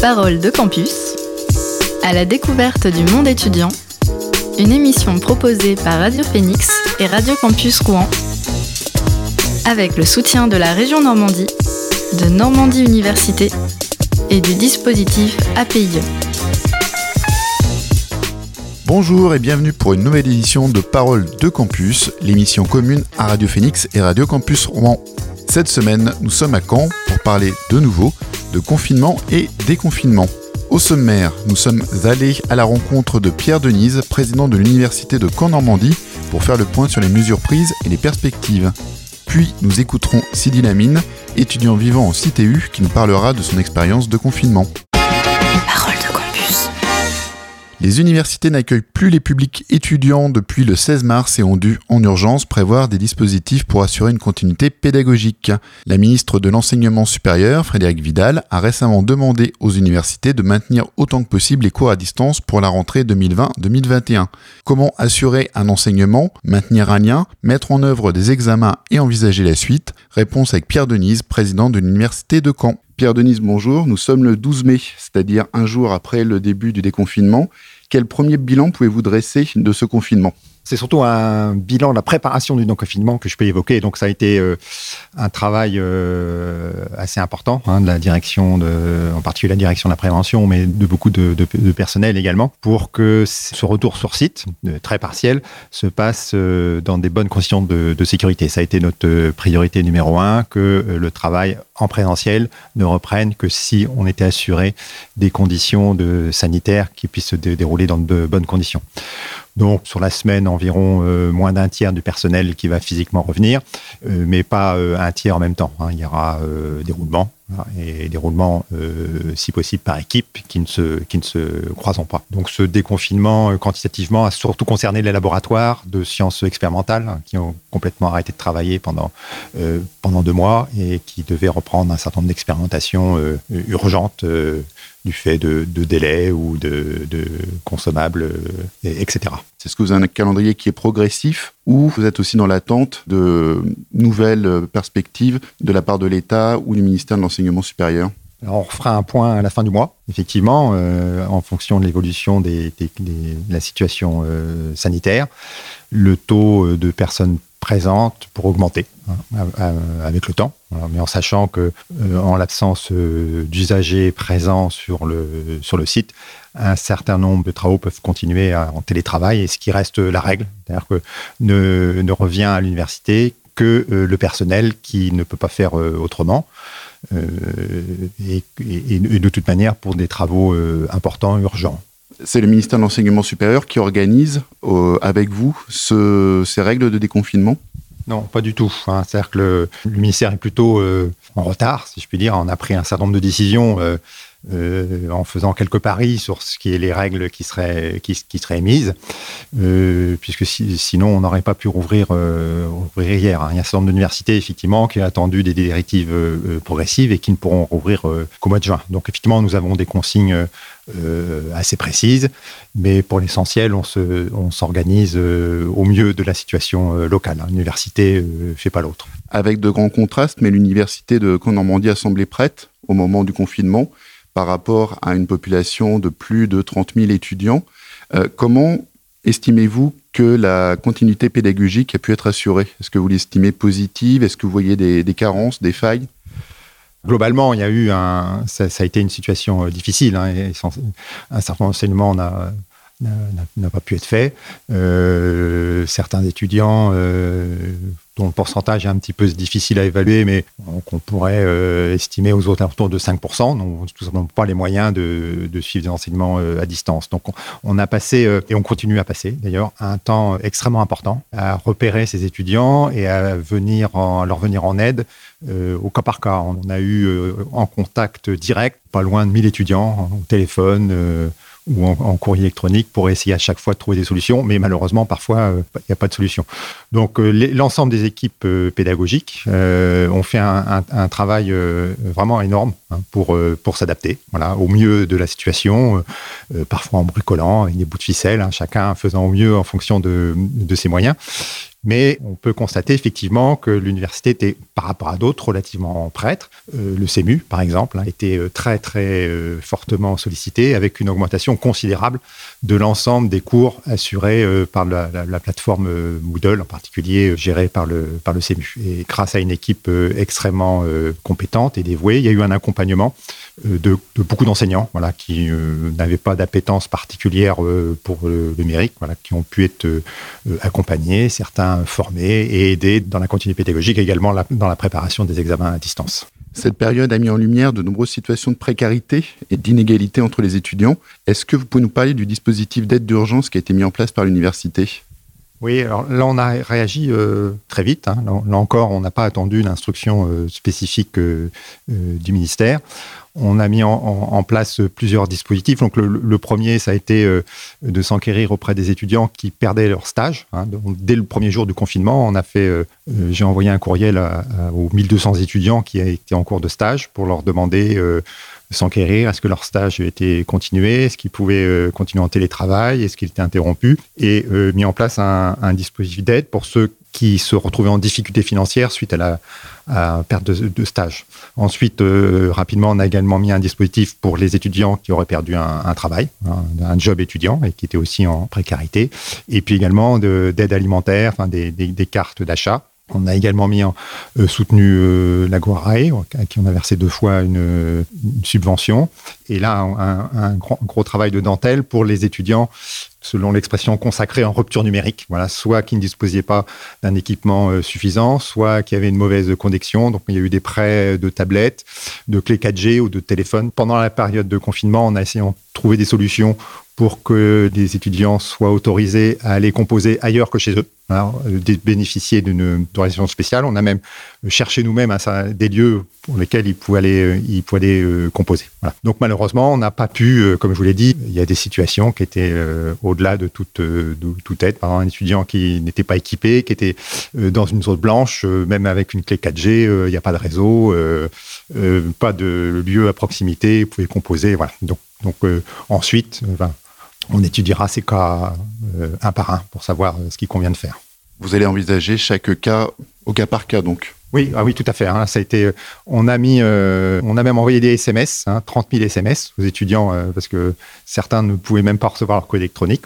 Parole de campus, à la découverte du monde étudiant, une émission proposée par Radio Phoenix et Radio Campus Rouen, avec le soutien de la région Normandie, de Normandie Université et du dispositif APIE. Bonjour et bienvenue pour une nouvelle édition de Parole de Campus, l'émission commune à Radio Phoenix et Radio Campus Rouen. Cette semaine, nous sommes à Caen pour parler de nouveau de confinement et déconfinement. Au sommaire, nous sommes allés à la rencontre de Pierre Denise, président de l'Université de Caen-Normandie, pour faire le point sur les mesures prises et les perspectives. Puis nous écouterons Sidi Lamine, étudiant vivant en CTU, qui nous parlera de son expérience de confinement. Les universités n'accueillent plus les publics étudiants depuis le 16 mars et ont dû, en urgence, prévoir des dispositifs pour assurer une continuité pédagogique. La ministre de l'Enseignement supérieur, Frédéric Vidal, a récemment demandé aux universités de maintenir autant que possible les cours à distance pour la rentrée 2020-2021. Comment assurer un enseignement, maintenir un lien, mettre en œuvre des examens et envisager la suite? Réponse avec Pierre Denise, président de l'Université de Caen. Pierre Denise, bonjour. Nous sommes le 12 mai, c'est-à-dire un jour après le début du déconfinement. Quel premier bilan pouvez-vous dresser de ce confinement? C'est surtout un bilan de la préparation du non-confinement que je peux évoquer. Donc, ça a été euh, un travail euh, assez important hein, de la direction, en particulier la direction de la prévention, mais de beaucoup de, personnel également, pour que ce retour sur site, très partiel, se passe euh, dans des bonnes conditions de, sécurité. Ça a été notre priorité numéro un, que le travail en présentiel ne reprenne que si on était assuré des conditions de sanitaires qui puissent se dérouler dans de bonnes conditions. Donc sur la semaine, environ euh, moins d'un tiers du personnel qui va physiquement revenir, euh, mais pas euh, un tiers en même temps. Hein. Il y aura des roulements et des roulements, si possible, par équipe qui ne, se, qui ne se croisent pas. Donc ce déconfinement, quantitativement, a surtout concerné les laboratoires de sciences expérimentales hein, qui ont complètement arrêté de travailler pendant, pendant deux mois et qui devaient reprendre un certain nombre d'expérimentations urgentes du fait de, délais ou de, consommables, euh, etc. C'est ce que vous avez un calendrier qui est progressif ou vous êtes aussi dans l'attente de nouvelles perspectives de la part de l'État ou du ministère de l'Enseignement supérieur? On fera un point à la fin du mois, effectivement, euh, en fonction de l'évolution de la situation euh, sanitaire. Le taux de personnes présentes pour augmenter hein, avec le temps, mais en sachant que euh, en l'absence d'usagers présents sur le, site, un certain nombre de travaux peuvent continuer en télétravail, et ce qui reste la règle, c'est-à-dire que ne, revient à l'université que le personnel qui ne peut pas faire autrement. Euh, et, de toute manière pour des travaux euh, importants, urgents. C'est le ministère de l'Enseignement supérieur qui organise euh, avec vous ces règles de déconfinement? Non, pas du tout. C'est-à-dire le, ministère est plutôt en retard, si je puis dire. On a pris un certain nombre de décisions euh, en faisant quelques paris sur ce qui est les règles qui seraient, qui, seraient émises, euh, puisque sinon on n'aurait pas pu rouvrir, euh, hier. Hein. Il y a un certain nombre d'universités effectivement qui ont attendu des directives progressives et qui ne pourront rouvrir qu'au mois de juin. Donc effectivement nous avons des consignes assez précises, mais pour l'essentiel on, s'organise au mieux de la situation locale. L'université ne fait pas l'autre. Avec de grands contrastes, mais l'université de Caen-Normandie a semblé prête au moment du confinement par rapport à une population de plus de 30 000 étudiants. Euh, comment estimez-vous que la continuité pédagogique a pu être assurée? Est-ce que vous l'estimez positive? Est-ce que vous voyez des, carences, des failles? Globalement, il y a eu un, ça, a été une situation euh, difficile. Hein, un certain enseignement n'a pas pu être fait. Euh, certains étudiants dont le pourcentage est un petit peu difficile à évaluer, mais qu'on pourrait euh, estimer aux alentours de 5%, n'ont tout simplement pas les moyens de, suivre des enseignements euh, à distance. Donc on, a passé, euh, et on continue à passer d'ailleurs, un temps extrêmement important à repérer ces étudiants et à, venir leur venir en aide au cas par cas. On a eu en contact direct pas loin de 1000 étudiants au téléphone ou en, courrier électronique pour essayer à chaque fois de trouver des solutions, mais malheureusement, parfois, euh, il n'y a pas de solution. Donc, euh, l'ensemble des équipes euh, pédagogiques ont fait un, travail vraiment énorme hein, pour, pour s'adapter voilà, au mieux de la situation, parfois en bricolant avec des bouts de ficelle, hein, chacun faisant au mieux en fonction de, de ses moyens. Mais on peut constater effectivement que l'université était, par rapport à d'autres, relativement prêtre. Euh, le CEMU, par exemple, hein, été euh, très, très euh, fortement sollicité, avec une augmentation considérable de l'ensemble des cours assurés par la, plateforme Moodle, en particulier gérée par le, par le CEMU. Et grâce à une équipe extrêmement compétente et dévouée, il y a eu un accompagnement de, beaucoup d'enseignants voilà, qui n'avaient pas d'appétence particulière pour le numérique, voilà, qui ont pu être accompagnés, certains formés et aidés dans la continuité pédagogique, également dans la préparation des examens à distance. Cette période a mis en lumière de nombreuses situations de précarité et d'inégalité entre les étudiants. Est-ce que vous pouvez nous parler du dispositif d'aide d'urgence qui a été mis en place par l'université? Oui, alors là, on a réagi euh, très vite. Hein. Là, encore, on n'a pas attendu l'instruction euh, spécifique euh, du ministère on a mis en, place plusieurs dispositifs. Donc le, premier, ça a été de s'enquérir auprès des étudiants qui perdaient leur stage. Hein. dès le premier jour du confinement, on a fait, j'ai envoyé un courriel aux 1200 étudiants qui étaient en cours de stage pour leur demander de s'enquérir, est-ce que leur stage était continué, est-ce qu'ils pouvaient continuer en télétravail, est-ce qu'il était interrompu, et mis en place un, dispositif d'aide pour ceux qui se retrouvaient en difficulté financière suite à la perte de, stage. Ensuite, euh, rapidement, on a également mis un dispositif pour les étudiants qui auraient perdu un, travail, un, job étudiant et qui étaient aussi en précarité. Et puis également d'aide alimentaire, enfin des, cartes d'achat. On a également mis en, euh, soutenu euh, la Guarae, à qui on a versé deux fois une, subvention. Et là, un, gros, travail de dentelle pour les étudiants selon l'expression consacrée en rupture numérique. Voilà, soit qui ne disposaient pas d'un équipement euh, suffisant, soit qui avaient une mauvaise connexion. Donc, il y a eu des prêts de tablettes, de clés 4G ou de téléphones. Pendant la période de confinement, on a essayé de trouver des solutions pour que les étudiants soient autorisés à aller composer ailleurs que chez eux, hein, bénéficier d'une autorisation spéciale. On a même cherché nous-mêmes des lieux pour lesquels ils pouvaient aller, euh, euh, composer. Donc malheureusement, on n'a pas pu, euh, comme je vous l'ai dit, il y a des situations qui étaient au-delà de toute, de toute aide. Par exemple, un étudiant qui n'était pas équipé, qui était dans une zone blanche, même avec une clé 4G, il n'y a pas de réseau, pas de lieu à proximité, vous pouvez composer. Donc, ensuite, on étudiera ces cas euh, un par un pour savoir euh, ce qu'il convient de faire. Vous allez envisager chaque cas au cas par cas, donc? Oui, ah oui, tout à fait. Hein. Ça a été, euh, on a mis, on a même envoyé des SMS, 30 000 SMS aux étudiants parce que certains ne pouvaient même pas recevoir leur code électronique.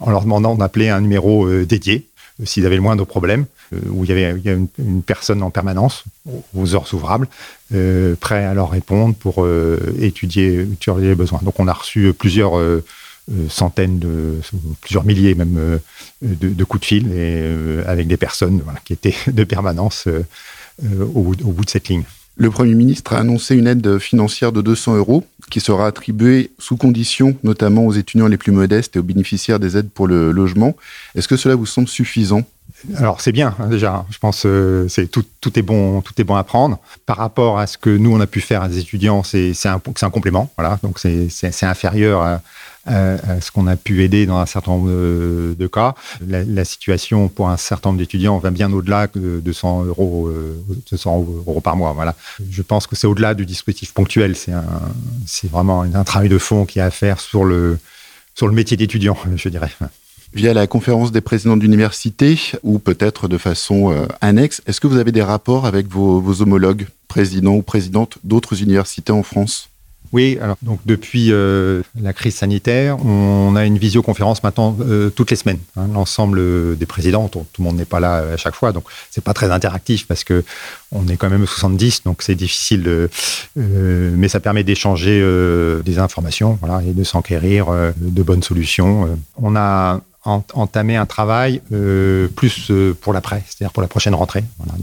En leur demandant d'appeler un numéro dédié s'ils avaient le moindre problème, où il y avait, une, personne en permanence aux heures ouvrables, prêt à leur répondre pour étudier, étudier les besoins. Donc on a reçu plusieurs euh, centaines de plusieurs milliers même euh, de, coups de fil et euh, avec des personnes qui étaient de permanence au, bout de cette ligne. Le Premier ministre a annoncé une aide financière de 200 euros qui sera attribuée sous condition, notamment aux étudiants les plus modestes et aux bénéficiaires des aides pour le logement. Est-ce que cela vous semble suffisant? Alors c'est bien hein, déjà. Je pense que c'est tout, tout, est bon, tout est bon à prendre. Par rapport à ce que nous on a pu faire à des étudiants, c'est un, un complément. Voilà, donc c'est inférieur à, ce qu'on a pu aider dans un certain nombre de, cas. La, situation pour un certain nombre d'étudiants va bien au-delà de 200 euros, 200 euh, euros par mois. Voilà. Je pense que c'est au-delà du dispositif ponctuel. C'est vraiment un travail de fond qui a à faire sur le, métier d'étudiant, je dirais. Via la conférence des présidents d'université ou peut-être de façon euh, annexe, est-ce que vous avez des rapports avec vos homologues, présidents ou présidentes d'autres universités en France? Oui, alors donc depuis euh, la crise sanitaire, on a une visioconférence maintenant euh, toutes les semaines. Hein, l'ensemble des présidents, tout, le monde n'est pas là à chaque fois, donc c'est pas très interactif parce que on est quand même 70, donc c'est difficile. De, euh, mais ça permet d'échanger des informations, voilà, et de s'enquérir de bonnes solutions. On a entamer un travail euh, plus euh, pour l'après, c'est-à-dire pour la prochaine rentrée, voilà,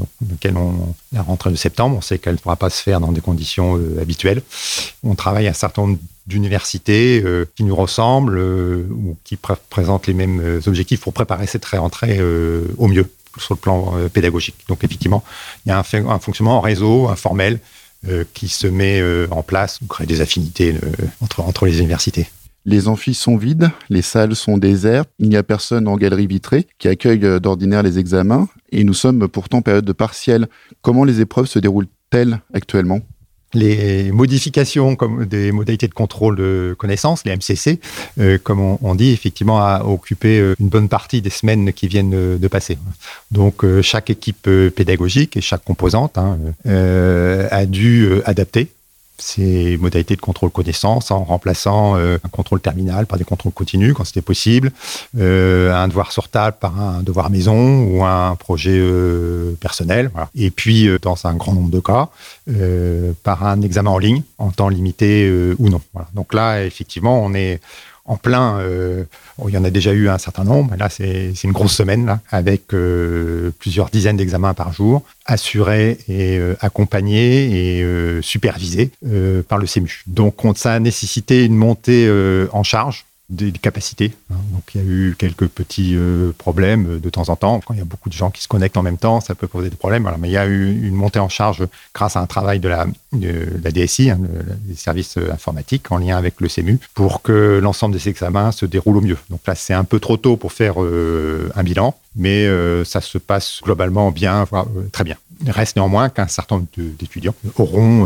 on, la rentrée de septembre, on sait qu'elle ne pourra pas se faire dans des conditions euh, habituelles. On travaille à un certain nombre d'universités qui nous ressemblent ou qui présentent les mêmes objectifs pour préparer cette rentrée au mieux sur le plan pédagogique. Donc effectivement, il y a un, fonctionnement en réseau, informel, qui se met en place, ou crée des affinités entre les universités. Les amphis sont vides, les salles sont désertes, il n'y a personne en galerie vitrée qui accueille euh, d'ordinaire les examens, et nous sommes pourtant en période de partiel. Comment les épreuves se déroulent-elles actuellement? Les modifications comme des modalités de contrôle de connaissances, les MCC, euh, comme on, dit, effectivement, a occupé euh, une bonne partie des semaines qui viennent de passer. Donc, chaque équipe pédagogique et chaque composante hein, a dû adapter ces modalités de contrôle connaissance en remplaçant euh, un contrôle terminal par des contrôles continus quand c'était possible, euh, un devoir sur table par un devoir maison ou un projet euh, personnel. Et puis, dans un grand nombre de cas, par un examen en ligne en temps limité ou non. Donc là, effectivement, on est en plein. Euh, il y en a déjà eu un certain nombre. Là, c'est une grosse semaine là, avec euh, plusieurs dizaines d'examens par jour, assurés et euh, accompagnés et supervisés par le CEMU. Donc, ça a nécessité une montée en charge des capacités. Hein. Donc il y a eu quelques petits euh, problèmes de temps en temps. Quand il y a beaucoup de gens qui se connectent en même temps, ça peut poser des problèmes. mais il y a eu une montée en charge grâce à un travail de la, DSI, hein, des services informatiques, en lien avec le CEMU, pour que l'ensemble des examens se déroulent au mieux. Donc là, c'est un peu trop tôt pour faire euh, un bilan, mais euh, ça se passe globalement bien, très bien. Il reste néanmoins qu'un certain nombre d'étudiants auront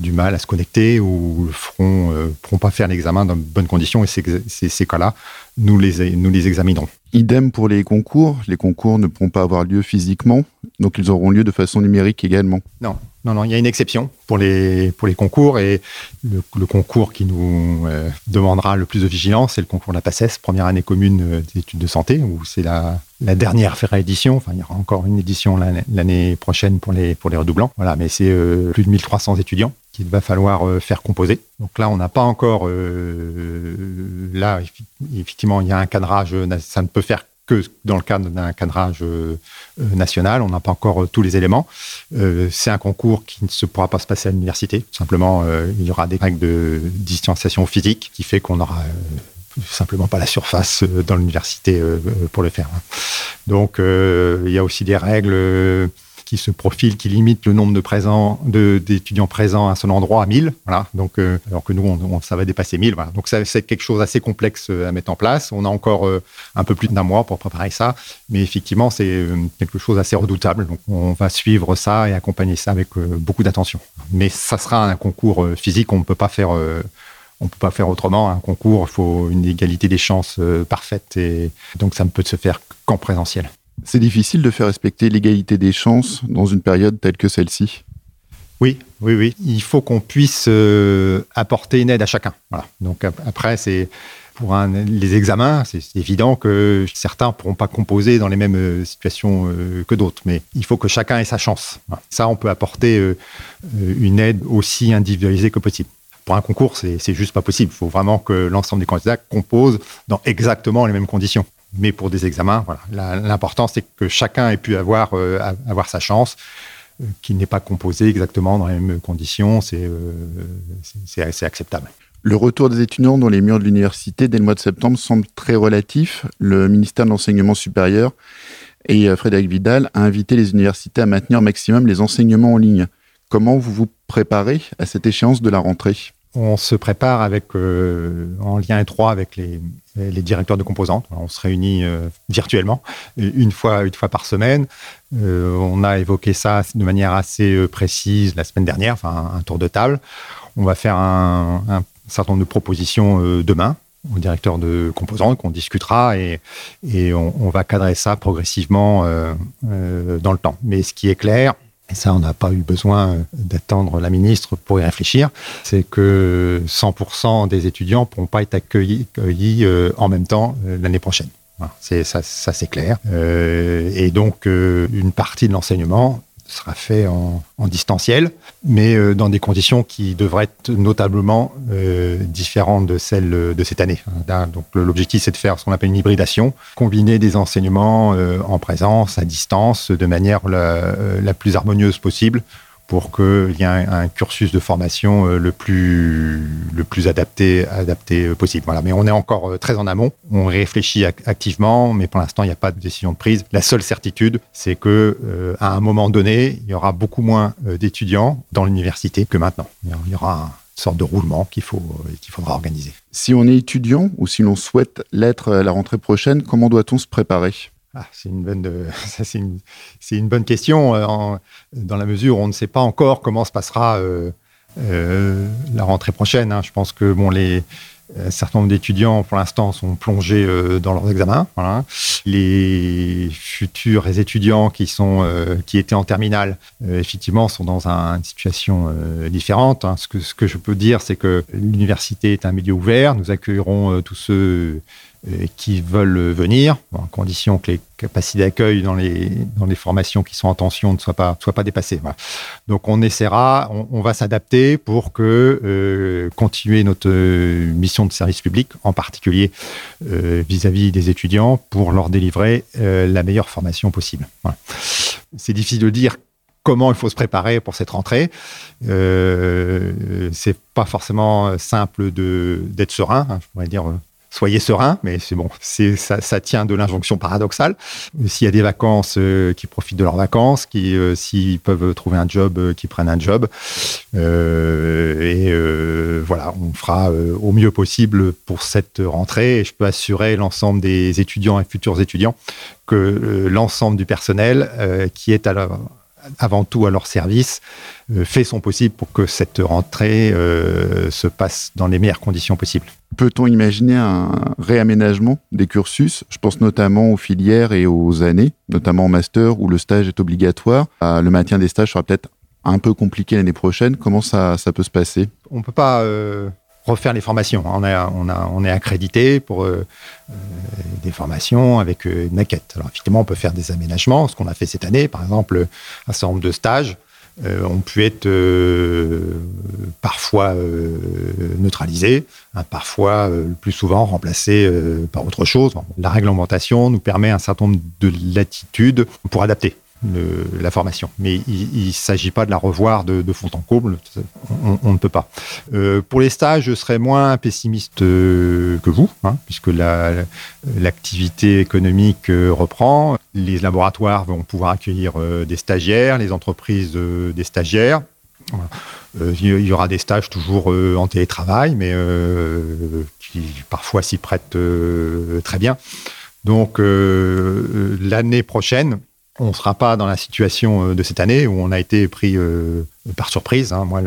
du mal à se connecter ou ne feront, euh, pourront pas faire l'examen dans de bonnes conditions. Et ces, ces cas-là, nous les, nous les examinerons. Idem pour les concours. Les concours ne pourront pas avoir lieu physiquement, donc ils auront lieu de façon numérique également. Non, non, non, il y a une exception pour les, pour les concours et le, concours qui nous euh, demandera le plus de vigilance, c'est le concours de la PACES, première année commune euh, d'études de santé, où c'est la, la dernière édition. Enfin, il y aura encore une édition l'année prochaine pour les, pour les redoublants. Voilà, mais c'est euh, plus de 1300 étudiants qu'il va falloir faire composer. Donc là, on n'a pas encore. là, effectivement, il y a un cadrage, ça ne peut faire que dans le cadre d'un cadrage euh, national. On n'a pas encore euh, tous les éléments. Euh, c'est un concours qui ne se pourra pas se passer à l'université. Simplement, il y aura des règles de distanciation physique qui fait qu'on n'aura simplement pas la surface dans l'université pour le faire. Donc, il y a aussi des règles qui se profile, qui limite le nombre de présents, d'étudiants présents à son endroit à 1000. Voilà. Donc, euh, alors que nous, on, ça va dépasser 1000. Voilà. Donc, c'est quelque chose assez complexe euh, à mettre en place. On a encore euh, un peu plus d'un mois pour préparer ça. Mais effectivement, c'est quelque chose assez redoutable. Donc, on va suivre ça et accompagner ça avec beaucoup d'attention. Mais ça sera un concours physique. On ne peut pas faire on peut pas faire autrement. Un concours, il faut une égalité des chances parfaite et donc ça ne peut se faire qu'en présentiel. C'est difficile de faire respecter l'égalité des chances dans une période telle que celle-ci oui, oui, oui. Il faut qu'on puisse euh, apporter une aide à chacun. Donc après, c'est pour les examens, c'est évident que certains ne pourront pas composer dans les mêmes euh, situations euh, que d'autres, mais il faut que chacun ait sa chance. Ça, on peut apporter une aide aussi individualisée que possible. Pour un concours, c'est juste pas possible. Il faut vraiment que l'ensemble des candidats composent dans exactement les mêmes conditions. Mais pour des examens, voilà, l'important c'est que chacun ait pu avoir, euh, sa chance, euh, qu'il n'ait pas composé exactement dans les mêmes conditions, c'est euh, assez acceptable. Le retour des étudiants dans les murs de l'université dès le mois de septembre semble très relatif. Le ministère de l'Enseignement supérieur et Frédéric Vidal a invité les universités à maintenir au maximum les enseignements en ligne. Comment vous vous préparez à cette échéance de la rentrée? On se prépare avec, euh, en lien étroit avec les, les, directeurs de composantes. On se réunit euh, virtuellement une fois, une fois par semaine. Euh, on a évoqué ça de manière assez précise la semaine dernière, enfin un tour de table. On va faire un, un certain nombre de propositions demain au directeur de composantes qu'on discutera et, et on, on, va cadrer ça progressivement dans le temps. Mais ce qui est clair, et ça, on n'a pas eu besoin d'attendre la ministre pour y réfléchir, c'est que 100% des étudiants ne pourront pas être accueillis, euh, en même temps euh, l'année prochaine. ça c'est clair. Euh, et donc, une partie de l'enseignement sera fait en, distanciel, mais euh, dans des conditions qui devraient être notablement euh, différentes de celles de cette année. Donc l'objectif, c'est de faire ce qu'on appelle une hybridation, combiner des enseignements euh, en présence, à distance, de manière la plus harmonieuse possible pour qu'il y ait un, cursus de formation euh, le plus, le plus adapté, adapté euh, possible. Voilà. Mais on est encore euh, très en amont. On réfléchit activement, mais pour l'instant, il n'y a pas de décision de prise. La seule certitude, c'est que à un moment donné, il y aura beaucoup moins d'étudiants dans l'université que maintenant. Il y aura une sorte de roulement qu'il qu'il faudra organiser. Si on est étudiant ou si l'on souhaite l'être à la rentrée prochaine, comment doit-on se préparer? Ah, c'est une bonne, c'est une, bonne question dans la mesure où on ne sait pas encore comment se passera la rentrée prochaine. Hein. Je pense que bon, les, un certain nombre d'étudiants, pour l'instant, sont plongés euh, dans leurs examens. Les futurs étudiants qui, sont, euh, qui étaient en terminale, euh, effectivement, sont dans une situation différente. Hein. Ce, que, je peux dire, c'est que l'université est un milieu ouvert. Nous accueillerons tous ceux euh, qui veulent venir, en condition que les capacités d'accueil dans les, dans les formations qui sont en tension ne soient pas, soient pas dépassées. Donc on essaiera, on, va s'adapter pour que euh, continuer notre euh, mission de service public, en particulier vis-à-vis des étudiants, pour leur délivrer la meilleure formation possible. C'est difficile de dire comment il faut se préparer pour cette rentrée. Euh, c'est pas forcément simple d'être serein, hein, je pourrais dire soyez serein, mais c'est bon, c'est ça, tient de l'injonction paradoxale. S'il y a des vacances, euh, qui profitent de leurs vacances, qui euh, s'ils peuvent trouver un job, euh, qui prennent un job. et voilà, on fera au mieux possible pour cette rentrée. Et je peux assurer l'ensemble des étudiants et futurs étudiants que l'ensemble du personnel qui est à la, avant tout à leur service, euh, fait son possible pour que cette rentrée euh, se passe dans les meilleures conditions possibles. Peut-on imaginer un réaménagement des cursus? Je pense notamment aux filières et aux années, notamment en master où le stage est obligatoire. Euh, le maintien des stages sera peut-être un peu compliqué l'année prochaine. Comment ça, ça peut se passer? On ne peut pas refaire les formations. On, on, on est accrédité pour euh, euh, des formations avec euh, une maquette. Alors, effectivement, on peut faire des aménagements, ce qu'on a fait cette année, par exemple, un certain nombre de stages. ont pu être parfois neutralisés, hein, parfois le plus souvent remplacés par autre chose. La réglementation nous permet un certain nombre de latitudes pour adapter la formation. Mais il ne s'agit pas de la revoir de, fond en comble, on, ne peut pas. Euh, pour les stages, je serais moins pessimiste euh, que vous, hein, puisque l'activité économique euh, reprend. Les laboratoires vont pouvoir accueillir des stagiaires, les entreprises des stagiaires. il y aura des stages toujours en télétravail, mais qui parfois s'y prêtent très bien. Donc l'année prochaine, on ne sera pas dans la situation euh, de cette année où on a été pris euh, par surprise. Hein. Moi,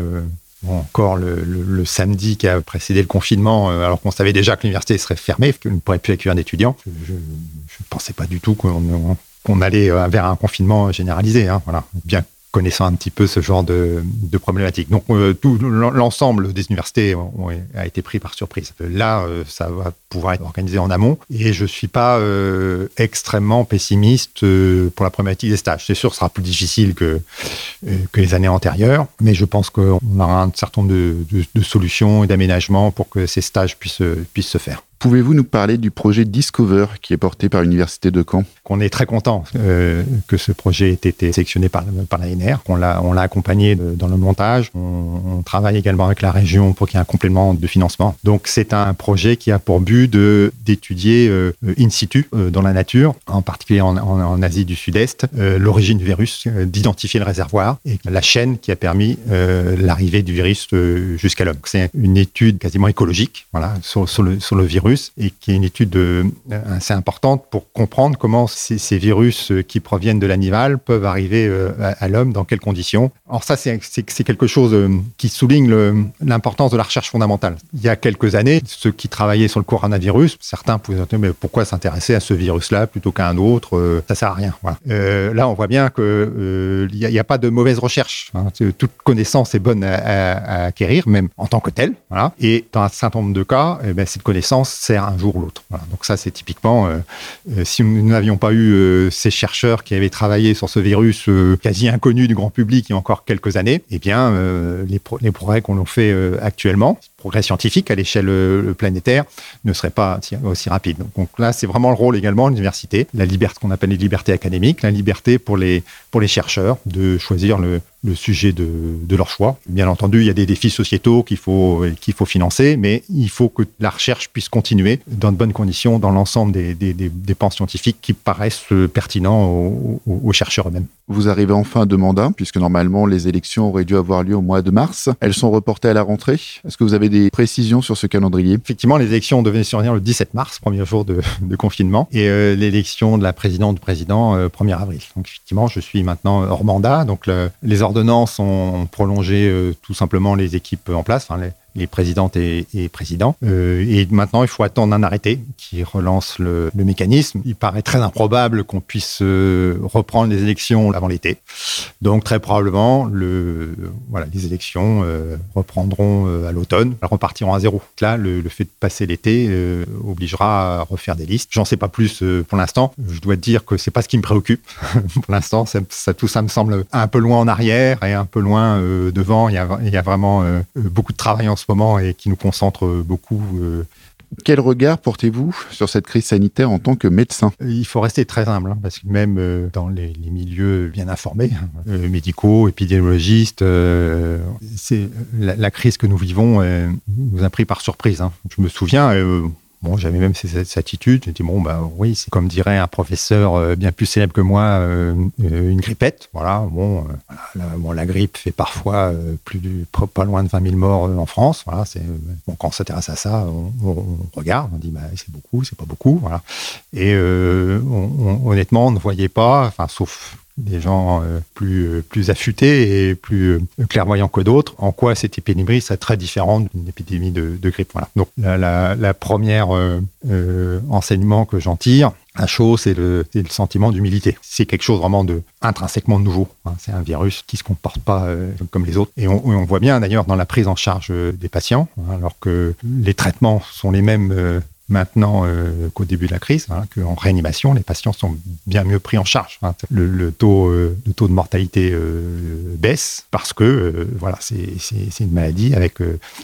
encore le, samedi qui a précédé le confinement, euh, alors qu'on savait déjà que l'université serait fermée, qu'on ne pourrait plus accueillir d'étudiants, je ne pensais pas du tout qu'on allait vers un confinement généralisé. Hein. Voilà. Bien connaissant un petit peu ce genre de, de problématiques. Donc euh, tout l'ensemble des universités a été pris par surprise. Là, euh, ça va pouvoir être organisé en amont et je suis pas euh, extrêmement pessimiste pour la problématique des stages. C'est sûr, ce sera plus difficile que que les années antérieures, mais je pense qu'on aura un certain nombre de, de, de solutions et d'aménagements pour que ces stages puissent puissent se faire. Pouvez-vous nous parler du projet Discover qui est porté par l'Université de Caen? On est très content euh, que ce projet ait été sélectionné par, l'ANR, on l'a accompagné dans le montage. On, travaille également avec la région pour qu'il y ait un complément de financement. Donc c'est un projet qui a pour but d'étudier euh, in situ, euh, dans la nature, en particulier en, Asie du Sud-Est, l'origine du virus, d'identifier le réservoir et la chaîne qui a permis l'arrivée du virus jusqu'à l'homme. C'est une étude quasiment écologique voilà, sur le virus et qui est une étude euh, assez importante pour comprendre comment ces, virus euh, qui proviennent de l'animal peuvent arriver euh, à, l'homme, dans quelles conditions. Alors ça, c'est quelque chose qui souligne l'importance de la recherche fondamentale. Il y a quelques années, ceux qui travaillaient sur le coronavirus, certains pouvaient dire mais pourquoi s'intéresser à ce virus-là plutôt qu'à un autre Ça sert à rien. là, on voit bien qu'il n'y a, pas de mauvaise recherche. Hein. Toute connaissance est bonne à, acquérir, même en tant que telle. Et dans un certain nombre de cas, eh ben, cette connaissance sert un jour ou l'autre. Donc ça, c'est typiquement, euh, euh, si nous n'avions pas eu euh, ces chercheurs qui avaient travaillé sur ce virus quasi inconnu du grand public il y a encore quelques années, eh bien, les, progrès qu'on fait actuellement, progrès scientifiques à l'échelle planétaire, ne seraient pas aussi rapides. Donc, là, c'est vraiment le rôle également de l'université, la liberté, qu'on appelle les libertés académiques, la liberté pour les, pour les chercheurs de choisir le, le sujet de, leur choix. Bien entendu, il y a des défis sociétaux qu'il faut, qu'il faut financer, mais il faut que la recherche puisse continuer dans de bonnes conditions dans l'ensemble des, des, pans scientifiques qui paraissent pertinents aux chercheurs eux-mêmes. Vous arrivez en fin de mandat, puisque normalement les élections auraient dû avoir lieu au mois de mars. Elles sont reportées à la rentrée. Est-ce que vous avez des précisions sur ce calendrier? Effectivement, les élections devaient survenir le 17 mars, premier jour de, confinement, et euh, l'élection de la présidente du président, 1er avril. Donc effectivement, je suis maintenant hors mandat. Donc les ordonnances ont prolongé tout simplement les équipes en place, les présidentes et, présidents. Euh, et maintenant, il faut attendre un arrêté qui relance le, mécanisme. Il paraît très improbable qu'on puisse euh, reprendre les élections avant l'été. Donc, très probablement, les élections euh, reprendront à l'automne, elles repartiront à zéro. Là, le, fait de passer l'été obligera à refaire des listes. J'en sais pas plus pour l'instant. Je dois dire que c'est pas ce qui me préoccupe. pour l'instant, ça, tout ça me semble un peu loin en arrière et un peu loin devant. Il y, a, il y a vraiment beaucoup de travail en ce moment et qui nous concentre beaucoup. Euh. Quel regard portez-vous sur cette crise sanitaire en tant que médecin? Il faut rester très humble, hein, parce que même euh, dans les, milieux bien informés, hein, euh, médicaux, épidémiologistes, c'est la, crise que nous vivons nous a pris par surprise. Hein. Je me souviens, Bon, j'avais même cette, attitude. J'ai dit, bon, bah oui, c'est comme dirait un professeur euh, bien plus célèbre que moi, euh, euh, une grippette. Voilà, bon, la, bon, la grippe fait parfois plus pas loin de 20 000 morts en France. Voilà, c'est, bon, quand on s'intéresse à ça, on, regarde, on dit, bah, c'est beaucoup, c'est pas beaucoup. Voilà. Et honnêtement, on ne voyait pas, enfin, sauf des gens euh, plus, euh, plus affûtés et plus euh, clairvoyants que d'autres, en quoi cette épidémie serait très différente d'une épidémie de, grippe. Voilà. Donc la, première enseignement que j'en tire, à chaud, c'est le, sentiment d'humilité. C'est quelque chose vraiment de intrinsèquement nouveau. Hein. C'est un virus qui se comporte pas comme les autres. Et on, on voit bien d'ailleurs dans la prise en charge des patients, hein, alors que les traitements sont les mêmes maintenant euh, qu'au début de la crise, hein, qu'en réanimation, les patients sont bien mieux pris en charge. Hein. Le, taux, euh, le taux de mortalité euh, baisse parce que voilà, c'est une maladie avec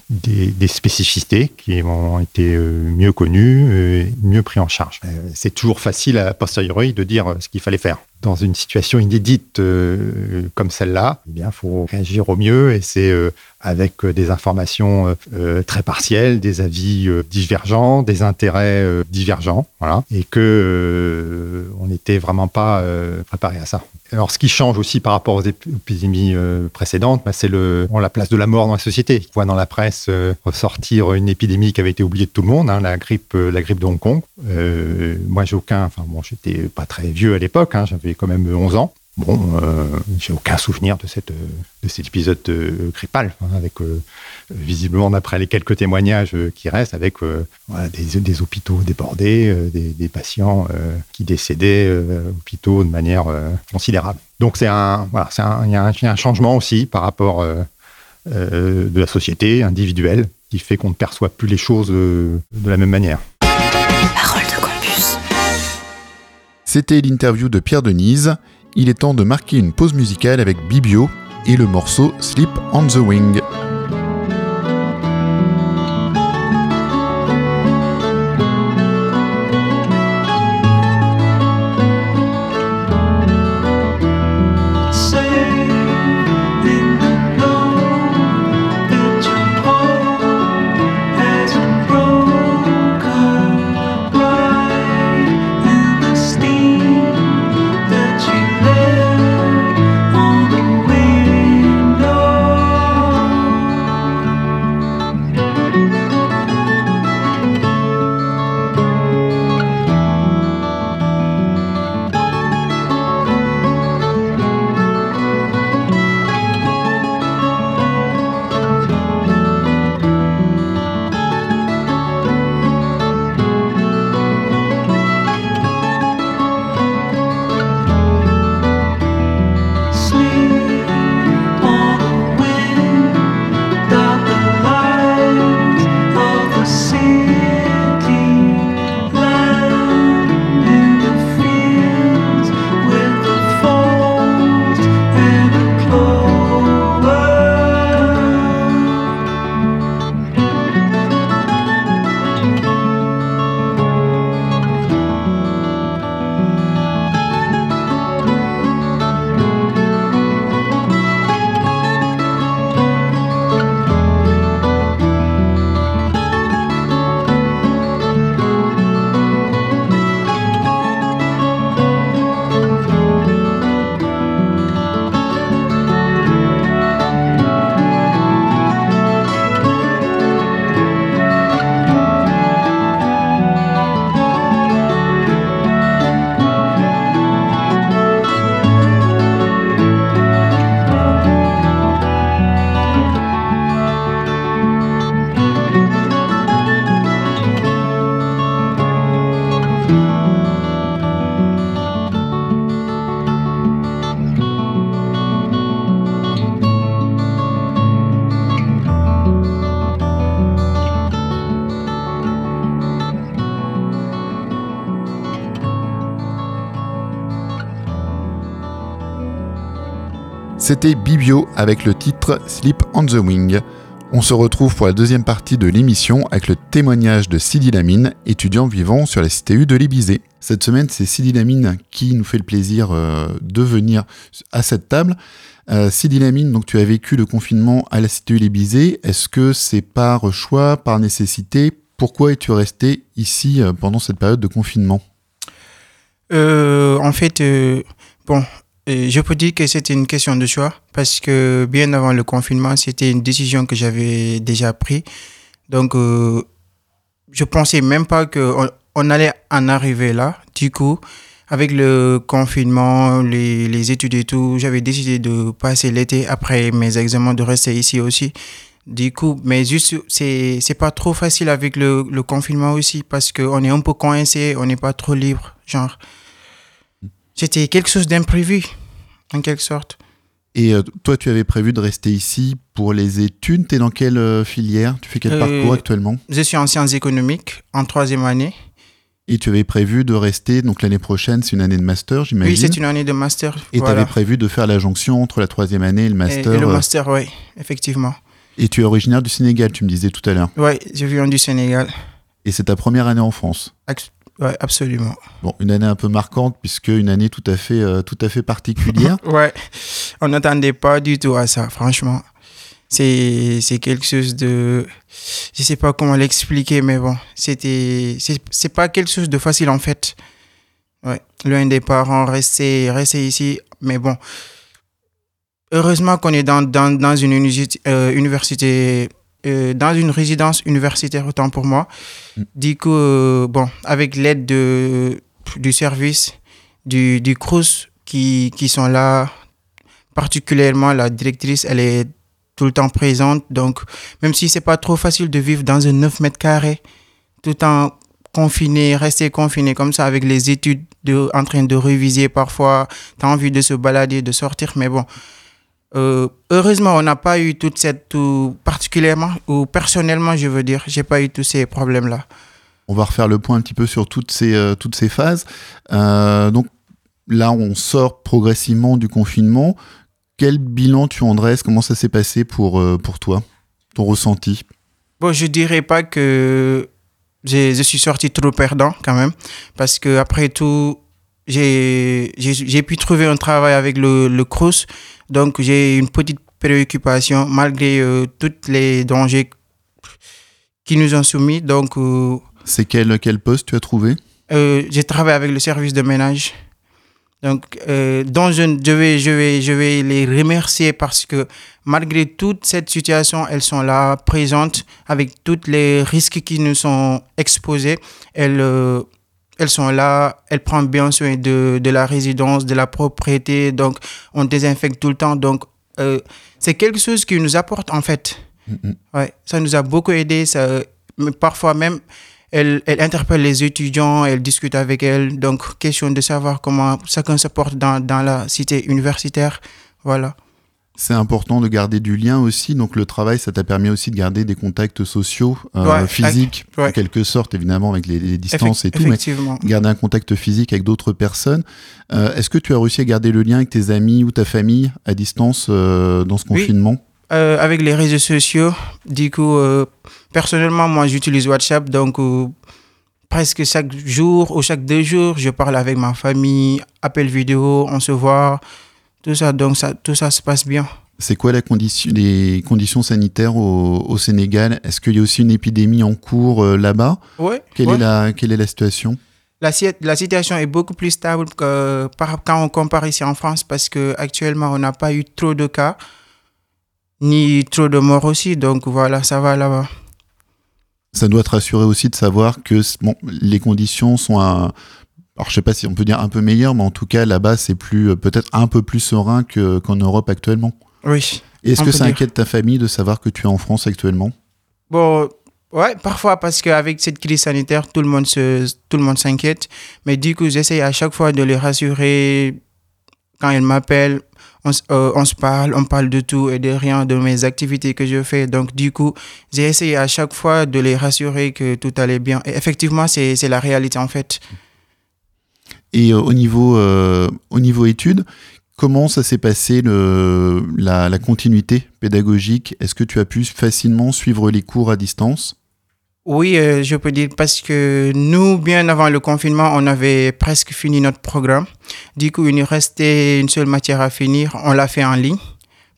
des, spécificités qui ont été mieux connues, mieux pris en charge. c'est toujours facile à posteriori de dire ce qu'il fallait faire dans une situation inédite euh, comme celle-là, eh bien, faut réagir au mieux et c'est euh, avec euh, des informations très partielles, des avis divergents, des intérêts divergents, voilà, et que on n'était vraiment pas préparé à ça. Alors, ce qui change aussi par rapport aux épidémies euh, précédentes, bah, c'est le, la place de la mort dans la société. On voit dans la presse euh, ressortir une épidémie qui avait été oubliée de tout le monde, hein, la grippe, euh, la grippe de Hong Kong. moi, j'ai aucun, j'étais pas très vieux à l'époque, hein, j'avais quand même 11 ans. Bon, euh, j'ai aucun souvenir de, cette, de cet épisode euh, grippal, hein, avec euh, visiblement, d'après les quelques témoignages qui restent, avec des, des, hôpitaux débordés, des, patients qui décédaient hôpitaux de manière considérable. Donc c'est un, voilà, il y, a un changement aussi par rapport de la société individuelle qui fait qu'on ne perçoit plus les choses de la même manière. Parole de campus. C'était l'interview de Pierre Denise il est temps de marquer une pause musicale avec Bibio et le morceau Sleep on the Wing. C'était Bibio avec le titre Sleep on the Wing. On se retrouve pour la deuxième partie de l'émission avec le témoignage de Sidi Lamine, étudiant vivant sur la CTU de l'Ibizé. Cette semaine, c'est Sidi Lamine qui nous fait le plaisir euh, de venir à cette table. Euh, Sidi Lamine, tu as vécu le confinement à la CTU l'Ibizé. Est-ce que c'est par choix, par nécessité? Pourquoi es-tu resté ici euh, pendant cette période de confinement? En fait, bon, je peux dire que c'était une question de choix parce que bien avant le confinement, c'était une décision que j'avais déjà prise. Donc, euh, je pensais même pas qu'on on allait en arriver là. Du coup, avec le confinement, les, les études et tout, j'avais décidé de passer l'été après mes examens, de rester ici aussi. Du coup, mais juste, c'est, c'est pas trop facile avec le, le confinement aussi parce qu'on est un peu coincé, on n'est pas trop libre, genre. C'était quelque chose d'imprévu, en quelque sorte. Et euh, toi, tu avais prévu de rester ici pour les études. Tu es dans quelle euh, filière? Tu fais quel Euh, parcours actuellement? Je suis en sciences économiques, en troisième année. Et tu avais prévu de rester, donc l'année prochaine, c'est une année de master, j'imagine? Oui, c'est une année de master. Et tu avais prévu de faire la jonction entre la troisième année et le master. Et, le euh, master, oui, effectivement. et tu es originaire du Sénégal, tu me disais tout à l'heure. Oui, je viens du Sénégal. Et c'est ta première année en France? Oui, absolument. Bon, une année un peu marquante, puisque une année tout à fait, euh, tout à fait particulière. Ouais, on n'attendait pas du tout à ça, franchement. C'est c'est quelque chose de. Je sais pas comment l'expliquer, mais bon, c'était. C'est c'est pas quelque chose de facile en fait. Ouais, l'un des parents restait, restait ici, mais bon. Heureusement qu'on est dans, dans, dans une université, euh, université euh, dans une résidence universitaire, autant pour moi. Mm. Du coup, euh, bon, avec l'aide de, du service, du, du CRUS qui, qui sont là, particulièrement la directrice, elle est tout le temps présente. Donc, même si c'est pas trop facile de vivre dans un 9 mètres carrés, tout en confiné, rester confiné comme ça avec les études de, en train de réviser parfois, tu as envie de se balader, de sortir, mais bon. Euh, heureusement, on n'a pas eu toute cette, tout, particulièrement ou personnellement, je veux dire, j'ai pas eu tous ces problèmes-là. On va refaire le point un petit peu sur toutes ces, euh, toutes ces phases. Euh, donc là, on sort progressivement du confinement. Quel bilan tu en dresses Comment ça s'est passé pour, pour toi Ton ressenti? Bon, je dirais pas que j'ai- je suis sorti trop perdant quand même, parce que après tout, j'ai pu trouver un travail avec le, le CRUS, donc j'ai une petite préoccupation malgré euh, tous les dangers qui nous ont soumis. Donc, euh, C'est quel, quel poste tu as trouvé? euh, j'ai travaillé avec le service de ménage. Donc, euh, dont je, je, vais, je, vais, je vais les remercier parce que malgré toute cette situation, elles sont là, présentes, avec tous les risques qui nous sont exposés. Elles, elles sont là, elles prennent bien soin de, de la résidence, de la propriété. Donc, on désinfecte tout le temps. Donc, euh, c'est quelque chose qui nous apporte en fait. Mhm. Ouais, ça nous a beaucoup aidé. Ça, mais parfois même, elle, elle interpelle les étudiants, elle discute avec elles. Donc, question de savoir comment chacun se porte dans, dans la cité universitaire. Voilà. C'est important de garder du lien aussi. Donc le travail, ça t'a permis aussi de garder des contacts sociaux, euh, Ouais, physiques, ouais. en quelque sorte, évidemment, avec les, les distances Effect- et tout. Mais garder un contact physique avec d'autres personnes. Euh, Est-ce que tu as réussi à garder le lien avec tes amis ou ta famille à distance euh, dans ce Oui. confinement? Euh, avec les réseaux sociaux, du coup, euh, personnellement, moi, j'utilise WhatsApp. Donc, euh, presque chaque jour ou chaque deux jours, je parle avec ma famille, appel vidéo, on se voit, tout ça. Donc, ça, tout ça se passe bien. C'est quoi la condition, les conditions sanitaires au, au Sénégal? Est-ce qu'il y a aussi une épidémie en cours euh, là-bas? Ouais, quelle, ouais. est la, quelle est la situation? La, la situation est beaucoup plus stable que par, quand on compare ici en France parce que actuellement on n'a pas eu trop de cas ni trop de morts aussi. Donc voilà, ça va là-bas. Ça doit te rassurer aussi de savoir que bon, les conditions sont un, alors je sais pas si on peut dire un peu meilleures, mais en tout cas là-bas c'est plus euh, peut-être un peu plus serein que- qu'en Europe actuellement. Oui. Et Est-ce que ça dire. inquiète ta famille de savoir que tu es en France actuellement? Bon, ouais, parfois parce qu'avec cette crise sanitaire, tout le monde se, tout le monde s'inquiète. Mais du coup, j'essaie à chaque fois de les rassurer quand ils m'appellent. On, euh, on se parle, on parle de tout et de rien, de mes activités que je fais. Donc, du coup, j'ai essayé à chaque fois de les rassurer que tout allait bien. Et effectivement, c'est c'est la réalité en fait. Et euh, au niveau euh, au niveau études, Comment ça s'est passé le, la, la continuité pédagogique? Est-ce que tu as pu facilement suivre les cours à distance? Oui, euh, je peux dire parce que nous, bien avant le confinement, on avait presque fini notre programme. Du coup, il nous restait une seule matière à finir. On l'a fait en ligne.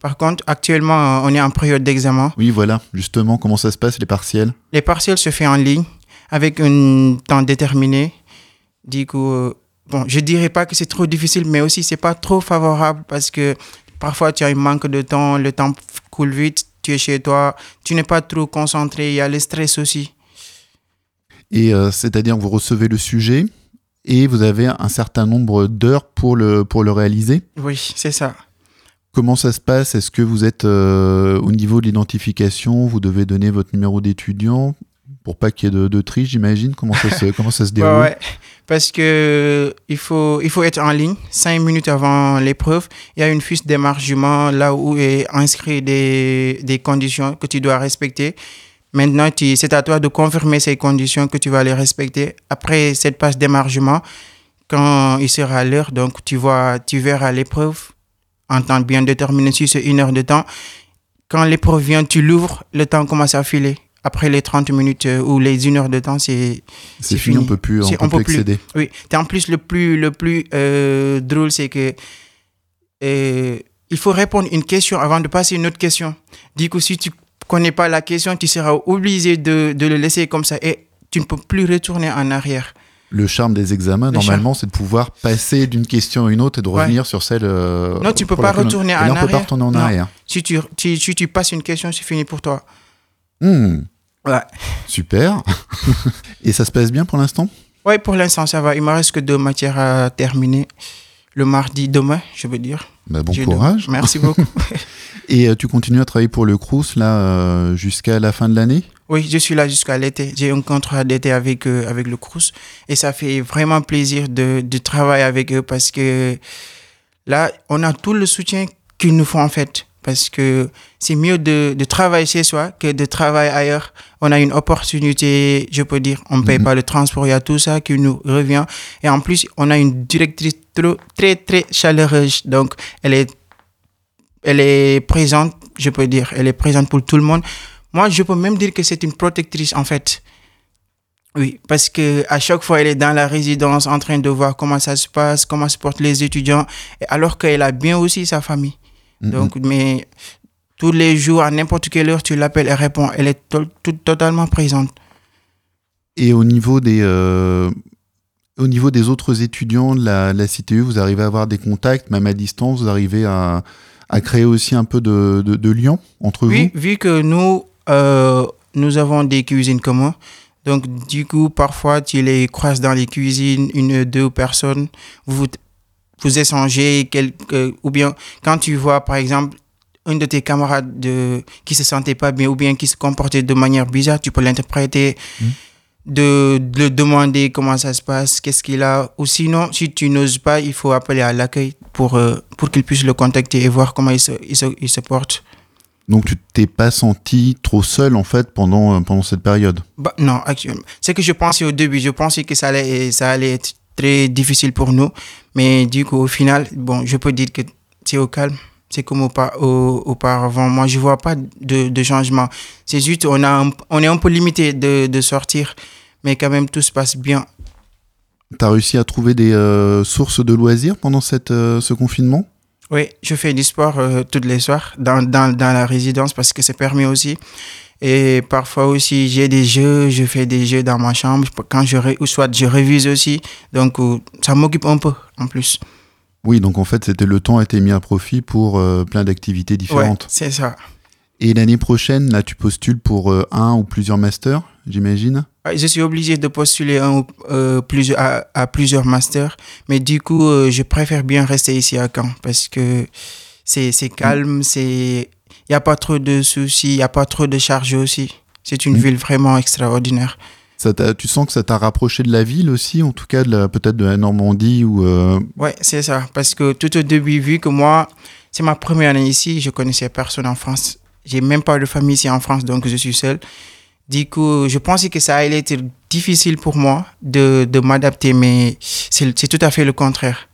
Par contre, actuellement, on est en période d'examen. Oui, voilà. Justement, comment ça se passe, les partiels? Les partiels se font en ligne avec un temps déterminé. Du coup, bon, je dirais pas que c'est trop difficile, mais aussi c'est pas trop favorable parce que parfois tu as un manque de temps, le temps coule vite, tu es chez toi, tu n'es pas trop concentré, il y a le stress aussi. Et euh, c'est-à-dire que vous recevez le sujet et vous avez un certain nombre d'heures pour le, pour le réaliser? Oui, c'est ça. Comment ça se passe? Est-ce que vous êtes euh, au niveau de l'identification Vous devez donner votre numéro d'étudiant pour pas qu'il y ait de, de triche, j'imagine? Comment ça se comment ça se déroule? Ouais, ouais. Parce que il faut il faut être en ligne cinq minutes avant l'épreuve. Il y a une fiche d'émargement là où est inscrit des, des conditions que tu dois respecter. Maintenant, c'est à toi de confirmer ces conditions que tu vas les respecter. Après cette passe d'émargement, quand il sera l'heure, donc tu vois, tu verras l'épreuve en temps bien déterminé, si c'est une heure de temps. Quand l'épreuve vient, tu l'ouvres, le temps commence à filer. Après les 30 minutes euh, ou les une heure de temps, c'est C'est fini, on peut plus, on peut on plus peut plus. oui, et en plus, le plus, le plus euh, drôle, c'est que euh, il faut répondre une question avant de passer une autre question. Du coup, si tu connais pas la question, tu seras obligé de, de le laisser comme ça et tu ne peux plus retourner en arrière. Le charme des examens, Le normalement, c'est de pouvoir passer d'une question à une autre et de Ouais. revenir sur celle. euh, Non, tu peux pour pas on- retourner Et en là, on peut pas arrière. retourner en Non. arrière. Si tu, tu- si tu passes une question, c'est fini pour toi. Hmm, Ouais. super. et ça se passe bien pour l'instant? Oui, pour l'instant, ça va. Il me reste que deux matières à terminer. Le mardi, demain, je veux dire. Bah, Bon courage. Merci beaucoup. Et euh, tu continues à travailler pour le Crous là euh, jusqu'à la fin de l'année? Oui, je suis là jusqu'à l'été. J'ai un contrat d'été avec, euh, avec le Crous et ça fait vraiment plaisir de, de travailler avec eux parce que là, on a tout le soutien qu'ils nous font en fait. Parce que c'est mieux de, de travailler chez soi que de travailler ailleurs. On a une opportunité, je peux dire, on ne paye Mhm. pas le transport, il y a tout ça qui nous revient. Et en plus, on a une directrice trop- très, très chaleureuse. Donc, elle est, elle est présente, je peux dire, elle est présente pour tout le monde. Moi, je peux même dire que c'est une protectrice, en fait. Oui, parce que à chaque fois, elle est dans la résidence en train de voir comment ça se passe, comment se portent les étudiants, alors qu'elle a bien aussi sa famille. Donc, mais tous les jours, à n'importe quelle heure, tu l'appelles, elle répond. Elle est to- tout- totalement présente. Et au niveau des euh, au niveau des autres étudiants de la, la CTU, vous arrivez à avoir des contacts, même à distance, vous arrivez à, à créer aussi un peu de, de, de lien entre Oui, vu que nous, euh, nous avons des cuisines communes, donc du coup, parfois, tu les croises dans les cuisines, une, deux personnes, vous, vous échangez, quelque, ou bien quand tu vois, par exemple, un de tes camarades de, qui se sentait pas bien ou bien qui se comportait de manière bizarre, tu peux l'interpréter, Mhm. de, de le demander comment ça se passe, qu'est-ce qu'il a. Ou sinon, si tu n'oses pas, il faut appeler à l'accueil pour, euh, pour qu'il puisse le contacter et voir comment il se, il se, il se porte. Donc tu t'es pas senti trop seul en fait pendant, euh, pendant cette période? Bah, non, actuellement. C'est que je pensais au début, je pensais que ça allait, ça allait être très difficile pour nous. Mais du coup, au final, bon, je peux dire que c'est au calme. C'est comme aupa- au- auparavant. Moi, je vois pas de, de changement. C'est juste, on, a un- on est un peu limité de, de sortir. Mais quand même, tout se passe bien. T'as réussi à trouver des euh, sources de loisirs pendant cette, euh, ce confinement? Oui, je fais du sport euh, tous les soirs dans, dans, dans la résidence parce que c'est permis aussi. Et parfois aussi, j'ai des jeux, je fais des jeux dans ma chambre quand je, ou soit je révise aussi. Donc, euh, ça m'occupe un peu en plus. Oui, donc en fait, c'était le temps a été mis à profit pour euh, plein d'activités Ouais, différentes. c'est ça. Et l'année prochaine, là, tu postules pour euh, un ou plusieurs masters, j'imagine? Ouais, Je suis obligé de postuler un, ou, euh, plusieurs, à, à plusieurs masters, mais du coup, je préfère bien rester ici à Caen parce que c'est c'est calme, c'est n'y a pas trop de soucis, il n'y a pas trop de charges aussi. C'est une Mm. ville vraiment extraordinaire. Ça tu sens que ça t'a rapproché de la ville aussi, en tout cas peut-être de la Normandie ou euh, Ouais, c'est ça. Parce que tout au début, vu que moi, c'est ma première année ici, je connaissais personne en France. J'ai même pas de famille ici en France, donc je suis seul. Du coup, je pensais que ça allait être difficile pour moi de, de m'adapter, mais c'est tout à fait le contraire.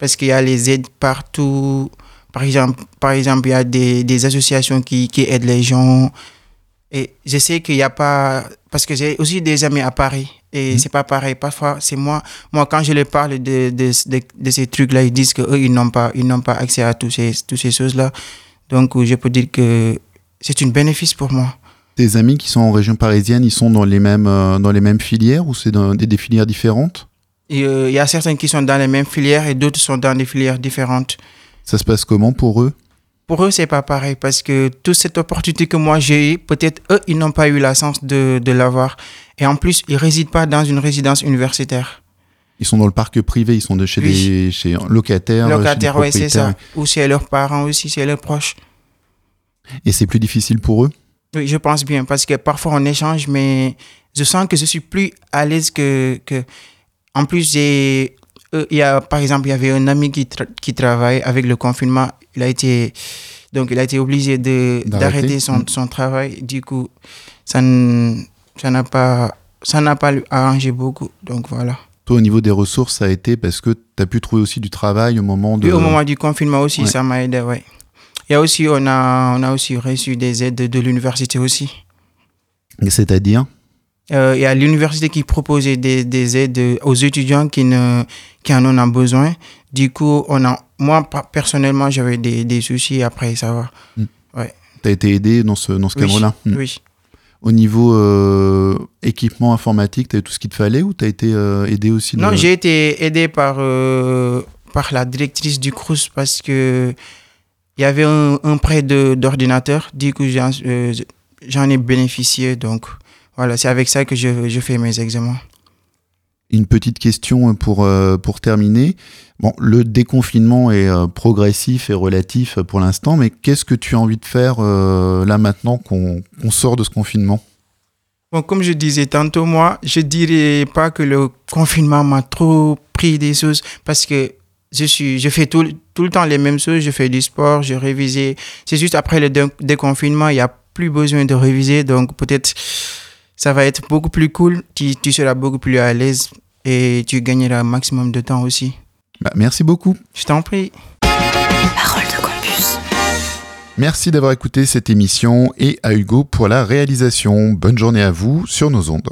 parce qu'il y a les aides partout. Par exemple, par exemple il y a des, des associations qui, qui aident les gens. Et je sais qu'il n'y a pas. Parce que j'ai aussi des amis à Paris. Et Mhm. c'est pas pareil. Parfois, c'est moi. Moi, quand je leur parle de, de, de, de ces trucs-là, ils disent qu'eux, ils n'ont pas, ils n'ont pas accès à tous ces, toutes ces choses-là. Donc, je peux dire que c'est un bénéfice pour moi. Tes amis qui sont en région parisienne, ils sont dans les mêmes, euh, dans les mêmes filières ou c'est dans des, des filières différentes? Euh, Il y a certains qui sont dans les mêmes filières et d'autres sont dans des filières différentes. Ça se passe comment pour eux? Pour eux, c'est pas pareil parce que toute cette opportunité que moi j'ai eue, peut-être eux, ils n'ont pas eu la chance de, de l'avoir. Et en plus, ils résident pas dans une résidence universitaire. Ils sont dans le parc privé, ils sont de chez Oui. des chez locataires. chez des Locataires, ouais, c'est ça. Ou c'est leurs parents aussi, c'est leurs proches. Et c'est plus difficile pour eux? Oui, je pense bien parce que parfois on échange, mais je sens que je suis plus à l'aise que, que. En plus, j'ai. Euh, Il y a, par exemple, il y avait un ami qui, tra- qui travaille avec le confinement. Il a été, donc, il a été obligé D'arrêter. son, Mm. son travail. Du coup, ça n'a pas, ça pas arrangé beaucoup. Donc, voilà. Toi, au niveau des ressources, ça a été parce que tu as pu trouver aussi du travail au moment de. Puis au moment du confinement aussi, Ouais. ça m'a aidé, ouais. Il y a aussi, on a, on a aussi reçu des aides de, de l'université aussi. C'est-à-dire? Euh, il y a l'université qui proposait des, des aides aux étudiants qui, ne, qui en ont besoin. Du coup, on a, moi, personnellement, j'avais des, des soucis après, ça va. Tu as été aidé dans ce, dans ce Oui. cadre-là Hmm. Oui. Au niveau euh, équipement informatique, tu as eu tout ce qu'il te fallait ou tu as été euh, aidé aussi de- Non, j'ai été aidé par, par la directrice du CRUS parce que il y avait un, un prêt d'ordinateur. Du coup, j'en j'en ai bénéficié. Donc, voilà, c'est avec ça que je, je fais mes examens. Une petite question pour, euh, pour terminer. Bon, le déconfinement est euh, progressif et relatif pour l'instant, mais qu'est-ce que tu as envie de faire euh, là maintenant qu'on qu'on sort de ce confinement? Bon, comme je disais tantôt, moi, je dirais pas que le confinement m'a trop pris des choses parce que je suis, je fais tout, le- tout le temps les mêmes choses. Je fais du sport, je révisais. C'est juste après le dé- déconfinement, il n'y a plus besoin de réviser. Donc, peut-être, ça va être beaucoup plus cool. Tu, tu seras beaucoup plus à l'aise et tu gagneras un maximum de temps aussi. Bah, Merci beaucoup. Je t'en prie. Parole de campus. Merci d'avoir écouté cette émission et à Hugo pour la réalisation. Bonne journée à vous sur nos ondes.